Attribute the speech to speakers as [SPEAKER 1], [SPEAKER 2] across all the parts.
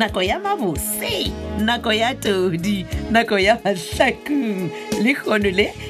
[SPEAKER 1] nako ya mabose nako ya todi nako ya mahlakong le kgono le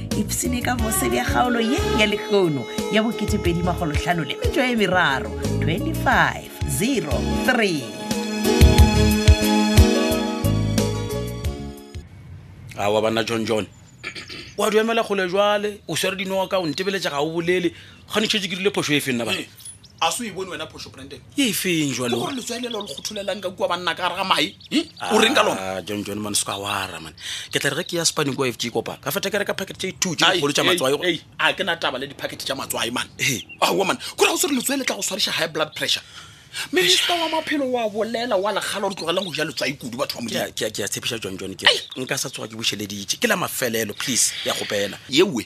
[SPEAKER 1] ipsene ka bose bja kgaolo ye ya lekgono ya boketepedi magolotlhano le metšwa e meraro 25 03
[SPEAKER 2] a wa banna john john wa duemela kgole jwale o swere dinowa ka o ntebeletša ga o bolele kgane tšhetse ke rile phoso e fe nna bana
[SPEAKER 3] a se o e bone wena phoso brandon ye
[SPEAKER 2] e feng
[SPEAKER 3] ke gore jalo letswaelelo le kgotholelang ka kua banna ka gare ga mae Hm? o reng ka lona
[SPEAKER 2] Ah, john john man seka wara man ke tla re ge ke ya spane kwa f g kopa ka feta ke reka packet tse two
[SPEAKER 3] tse
[SPEAKER 2] dikgolo
[SPEAKER 3] tsa
[SPEAKER 2] matswai go-
[SPEAKER 3] Ei, ei, a ke na taba le dipacket tša matswai mane
[SPEAKER 2] Ee.
[SPEAKER 3] aowa mane kore go se re letswae le tla go swariša high blood pressure minista wa maphelo wa bolela wa legala gore tlogelang go ja letswai kudu batho ba
[SPEAKER 2] Ke a-
[SPEAKER 3] modimo
[SPEAKER 2] ke a- ke a tshepiša john john ke nka sa tsoga ke bušeleditše ke la mafelelo please ya kgopela
[SPEAKER 3] yewe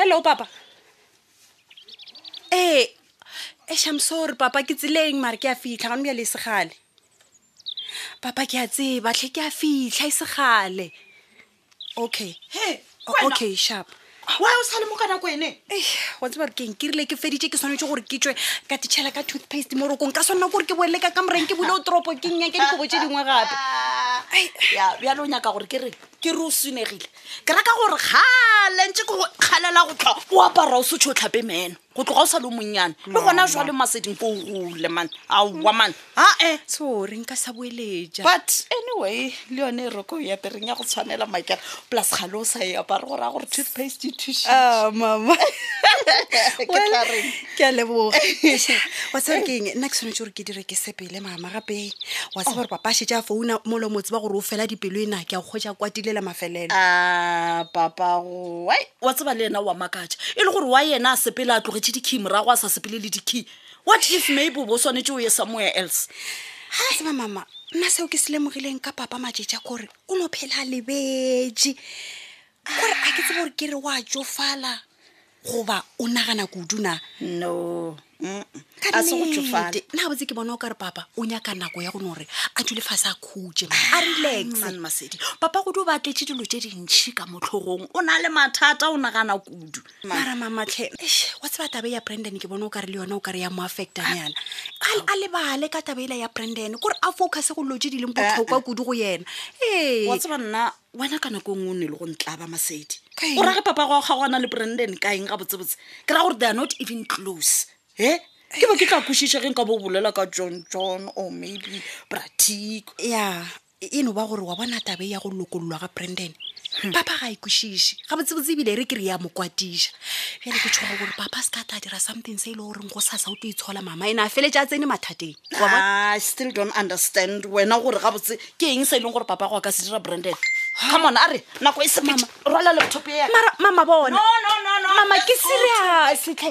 [SPEAKER 4] hello papa ee eh, esham sorry papa ke tseleng mare ke a fitlha gano bjale e segale papa ke a tseba tlhe ke a fitlha e segale okay
[SPEAKER 5] hey,
[SPEAKER 4] okay sharp
[SPEAKER 5] wa o sale mo ka nako ene
[SPEAKER 4] wa tseba gore keng ke rile ke feditše ke swanetse gore ke tswe ka titšhela ka toothpaste mo rokong ka swanela gore ke boele ka ka moreng ke bule o toropo ke nyake dikobo tse dingwe gape
[SPEAKER 5] bjale o nyaka gore ke re ke re o sunegile ke raka gore kgale ntse ke go kgalela go tlhwa o apara o setsho o tlhape meno go tloga o sa le o monnyane le gona jwa le maseding ko gole man aowa man ae
[SPEAKER 4] sorry nka sa boeletša
[SPEAKER 5] but anyway le yone e roko ya tereng ya go tshwanela makela plus ga le o sa e apare gore a gore toothpaste e thuši
[SPEAKER 4] ah, mama
[SPEAKER 5] ke
[SPEAKER 4] a leboga wa tseba ke eng nna ke tshwanetse gore ke dire ke sepele mama gape wa tseba gore papa shetse a founa molo motse ba gore o fela dipelo e na ke a go kgotsa kwatilela mafelelo
[SPEAKER 5] a ah, papago wi wa tseba le ena wa makatša e le gore wa yena a sepele a tlogetše dikey morago a sa sepele le dikey what if maybe o bo swanetse o ye somewhere else
[SPEAKER 4] ga tseba mama nna seo ke se lemogileng ka papa matšetša kore o no phela lebetše gore a ke tsebe gore ke re wa tsofala goba o nagana kudu na
[SPEAKER 5] no a se go tšofala
[SPEAKER 4] Nnete, nna botse ke bona o ka re papa o nyaka nako ya go no gore a dule fase a khutše ma a relaxe
[SPEAKER 5] Man Masedi, papa godi o batletše dilo tše dintšhi ka motlhogong o na le mathata o nagana kudu
[SPEAKER 4] mara mamatlhe eish, wa tseba tabe ya brandon ke bona o ka re le yona o ka re ya mo affectanyana a a lebale ka tabe ela ya brandon kore a focuse go dilo tse di leng botlhokwa kudu go yena ee
[SPEAKER 5] wa tseba nna wena ka nako e nngwe o ne le go ntlaba masedi o rage papa go ga gona le branden ka eng ga botsebotse ke ra gore they are not even close e ke bo ke tla kwešišegeng ka bo bolela ka john john or maybe bratico
[SPEAKER 4] ya e no ba gore wa bona tabe ya go lokololwa ga branden hmm. papa ga e kwešiše ga botsebotse ebile e re ke re ya mo kwatiša bjale ke tšhoga gore papa se ka tla dira something se e le goreng go sasa o tlo itshola mama ena a feletša a tsene mathateng Wa bona?
[SPEAKER 5] I still don't understand wena gore gabotse ke eng se e leng gore papa go a ka se dira brandon come on a re nako e se mama rwala laptop e ya ka.
[SPEAKER 4] mara mama bona
[SPEAKER 5] No, no, no, no,
[SPEAKER 4] mama ke
[SPEAKER 5] that's not-
[SPEAKER 4] serious tlhe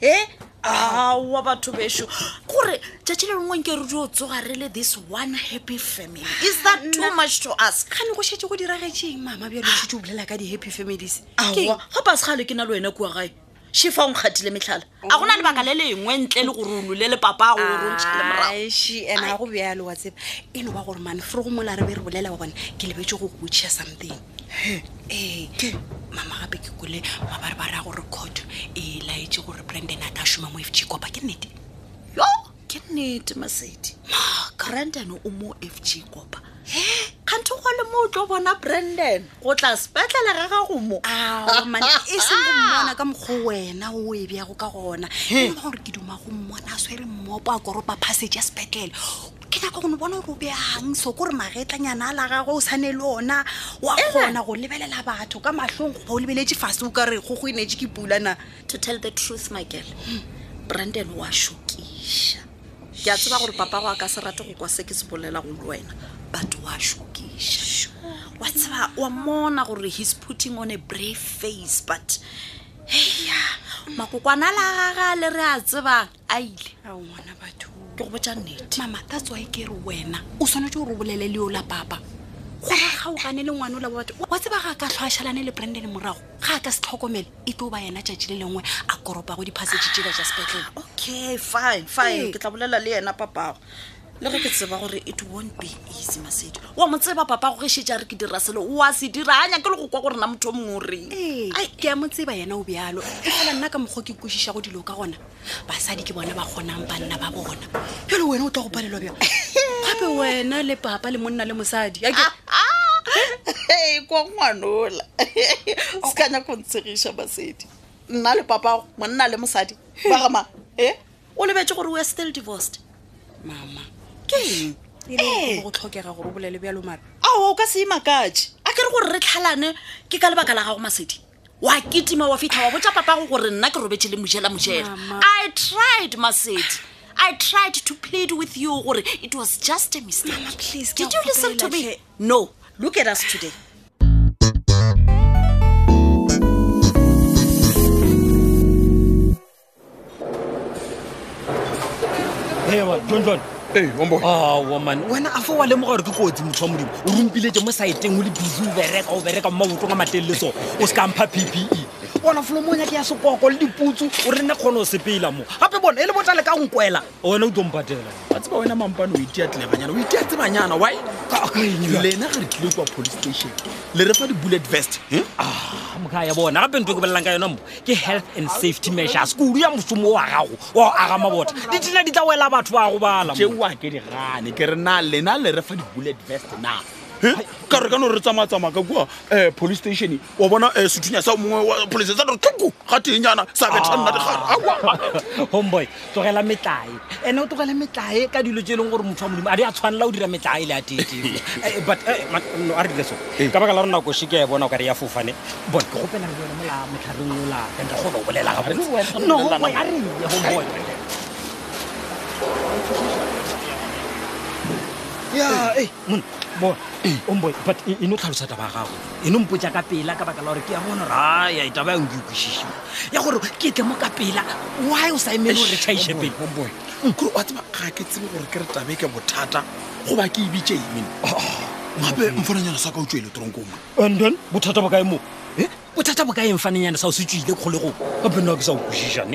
[SPEAKER 6] e
[SPEAKER 5] awa batho beso gore tšatši le lengwe nke re di o tsoga re le this one happy family is that too much to us
[SPEAKER 4] ga ne go šetse go diragetseng mama bjalo ah. šetse o bolela ka di-happy families
[SPEAKER 5] awa ga pasegale ke na le wena kua gae shefa o nkgathile metlhala a gona lebaka le lengwe ntle le gore o lole le papa
[SPEAKER 4] go rontšhelemoragoena go bjalo wa tseba e no ba gore mane fore go mola re be re bolela wa bone ke lebetse go gotšha something ee mama gape ke kole mabare ba raya gore court e laetse gore brandon a ka šoma mo fg kopa ke nnete
[SPEAKER 5] yo ke nnete masedi brandon o mo fg kopa kgantho go le mo o tlo bona brandon go tla sepetlele ga gago mo
[SPEAKER 4] e seng go mmona ka mokgo wena o e bjago ka gona e ba gore ke duma go mmona a swere mmopo a koropa passage ya sepetlele ke nyaka go no bona gore o bjang so ko re magetlanyana a la gagwe o tshwane le ona wa kgona go lebelela batho ka matlhong goba o lebeletse fase o ka re go go inetse ke pulana
[SPEAKER 5] to tell the truth michael brandon wa šokiša ke a tseba gore papa go a ka se rate go kwa se ke se bolela go le wena but wa šokiša wa tseba wa mona gore he's putting on a brave face but eya makokwana la gaga le re a tsebang a ile
[SPEAKER 4] aona batho
[SPEAKER 5] ke go botsa nnete
[SPEAKER 4] mama that's why ke re wena o tshwanetse gore o bolele le yo la papa go ra ga o gane le ngwane o la batho wa tseba ga a ka tlho a šhalane le branden morago ga a ka se tlhokomele e tlo ba yena tšatši le lengwe a koropa go diphasetse tse ba ja sepetlele ah,
[SPEAKER 5] okay fine fine ke tla bolela le yena papago le ge ke tseba gore it won't be easy masedi wa mo tseba papa go gešetša re ke dira selo wa se dira a nyake le go kwa go rena motho o mongwe o reng
[SPEAKER 4] ke ya mo tseba yena o bjalo e fela nna ka mokgwa ke kwešišago dilo ka gona basadi ke bona ba kgonang banna ba bona jalo wena o tla go palelwa bjang gape wena le papa le monna le mosadi a
[SPEAKER 5] ke- Hey, kwa ngwanola se ka nyako ntshegiša basedi nna le papago monna le mosadi ba gama e o lebetse gore we're still divorced
[SPEAKER 4] mama
[SPEAKER 5] ke eng
[SPEAKER 4] e le gore go tlhokega gore o bolele bjalo mara
[SPEAKER 5] ao o ka se imakatše a ke re gore re tlhalane ke ka lebaka la gago masedi wa kitima wa fitlha wa botsa papago gore nna ke robetse le mojela mojela i tried masedi
[SPEAKER 1] i tried to plead with you gore it was just a mistake did you listen to me no look at us today
[SPEAKER 7] Hey, what? John,
[SPEAKER 3] John. Hey,
[SPEAKER 7] one boy. Oh, woman. When I fall, I'm going to go to Mutomri. Rumpile, the Messiah, and will be busy over there, over there, come over to my tail, so, or scamp PPE. ona folomonya ke ya sekoko le diputsu o re nne kgone o sepela mo gape bona e le botla le ka nkwela wena o tlompatela
[SPEAKER 3] a tseba wena mampane o itia tlebanyana o itia tsebanyana wy lena ga re tlile kwa police station le re fa di-bullet vest eh?
[SPEAKER 7] ah, moka ya bona gape nto ke bolelang ka yona mo ke health and safety measures kudu ya mosomo wa gago wa go aga mabota di tina di tla wela batho ba go bala
[SPEAKER 3] tšeoa ke di gane ke re na lena le re fa di-bullet vest na ka re ka no re tsamayatsamaya ka kua um police station wa bona um sethunya sa mongwe wa police sa re tlhoko ga teenyana sa betha nna dikgara
[SPEAKER 7] homeboy tlogela metlae ene o tlogele metlae ka dilo tse e leng gore motho wa modimo a di a tshwanela o dira metlae le a teeteo eh, but eh, a re dire so eh. ka baka la rona koshe ke a e bona o ka re ya fofane bone ke gopela le yone mola motlhareng ola and re gone o bolela gabotse omboy but e no tlhalosa taba ya gago e no mpotsa ka pela ka baka la gore ke ya bona ra ya e taba ya nkeokwešiša ya gore ke tle mo ka pela why o sa emele gore tšhaiše pele
[SPEAKER 3] boy kore wa tseba ga ke tsebe gore ke re tabe ke bothata goba ke ebitše emin gape mfananyana sa ka o tswele tronkong
[SPEAKER 7] and then bothata bo kae moo Eh, bothata bo ka eng fanenyane sa o se tswile kgolego gape nna ke sa o kwešišane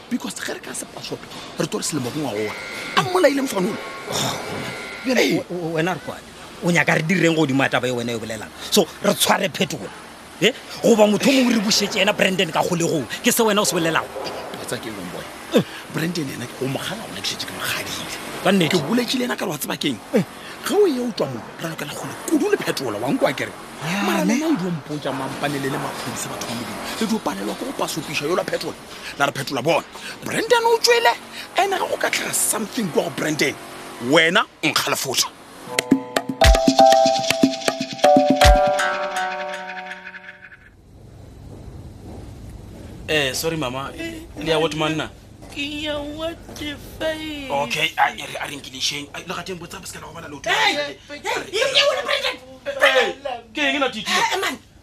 [SPEAKER 3] because ge re ka se pasope re tlo re selemo go ngwa goa a mmolaileng fanolo
[SPEAKER 7] wena re kwane o nyaka re direng go dimo ataba e wena e bolelang so re tshware phetogo e goba motho o mongwe re bušetse ena branden ka gole goo ke se wena o se bolelago
[SPEAKER 3] tsa ke leng boy branden ena o mogala ona ke šetse ke mogadile
[SPEAKER 7] ka nne
[SPEAKER 3] ke boletsile ena ka re wa tsebakeng eh. ge o ye o tswa mo ra lokela gole kudu le phetola wa nkwa kere mara lena e dio mpotsa mampanele le maphodisa batho ba modimo le dio palelwa ke go pasopiša yola phetola la re phetola bona brandon o tswele ene ga go ka tlhela something kwa go brandon wena nkgalefotha
[SPEAKER 2] eh sorry mama le ya what manna
[SPEAKER 3] okay a re a renkilešeng le gateng botsa ba se ka la go bala leoto
[SPEAKER 2] ke eng na titile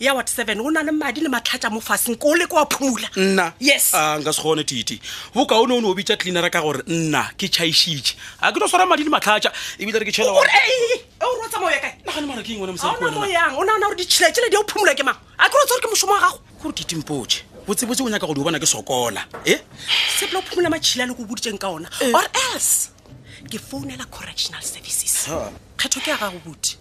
[SPEAKER 2] ya
[SPEAKER 1] wat seven o na le madi le matlhatša mo faseng ko o le kwa phumula
[SPEAKER 2] nna
[SPEAKER 1] Yes.
[SPEAKER 2] a nka se gone tite bokaone o ne o bitša cleanera ka gore nna ke chaišitše a ke no swara madi le matlhatša ebile re ke tšhela
[SPEAKER 1] gore e o rotsa moya kae
[SPEAKER 2] nagane mara ke eng wena
[SPEAKER 1] ga
[SPEAKER 2] mosadi
[SPEAKER 1] ona
[SPEAKER 2] wena
[SPEAKER 1] moyang o nagana gore ditšhila tšele di o phumula ke mang a ke rotsa gore ke mošomo wa gago
[SPEAKER 2] gore titimpotse botsebotse o nyaka go di bona ke sokola e
[SPEAKER 1] sepela o phumula matšhila le ko boditseng ka ona or else ke founela correctional services
[SPEAKER 2] Ha.
[SPEAKER 1] kgetho ke ya gago bute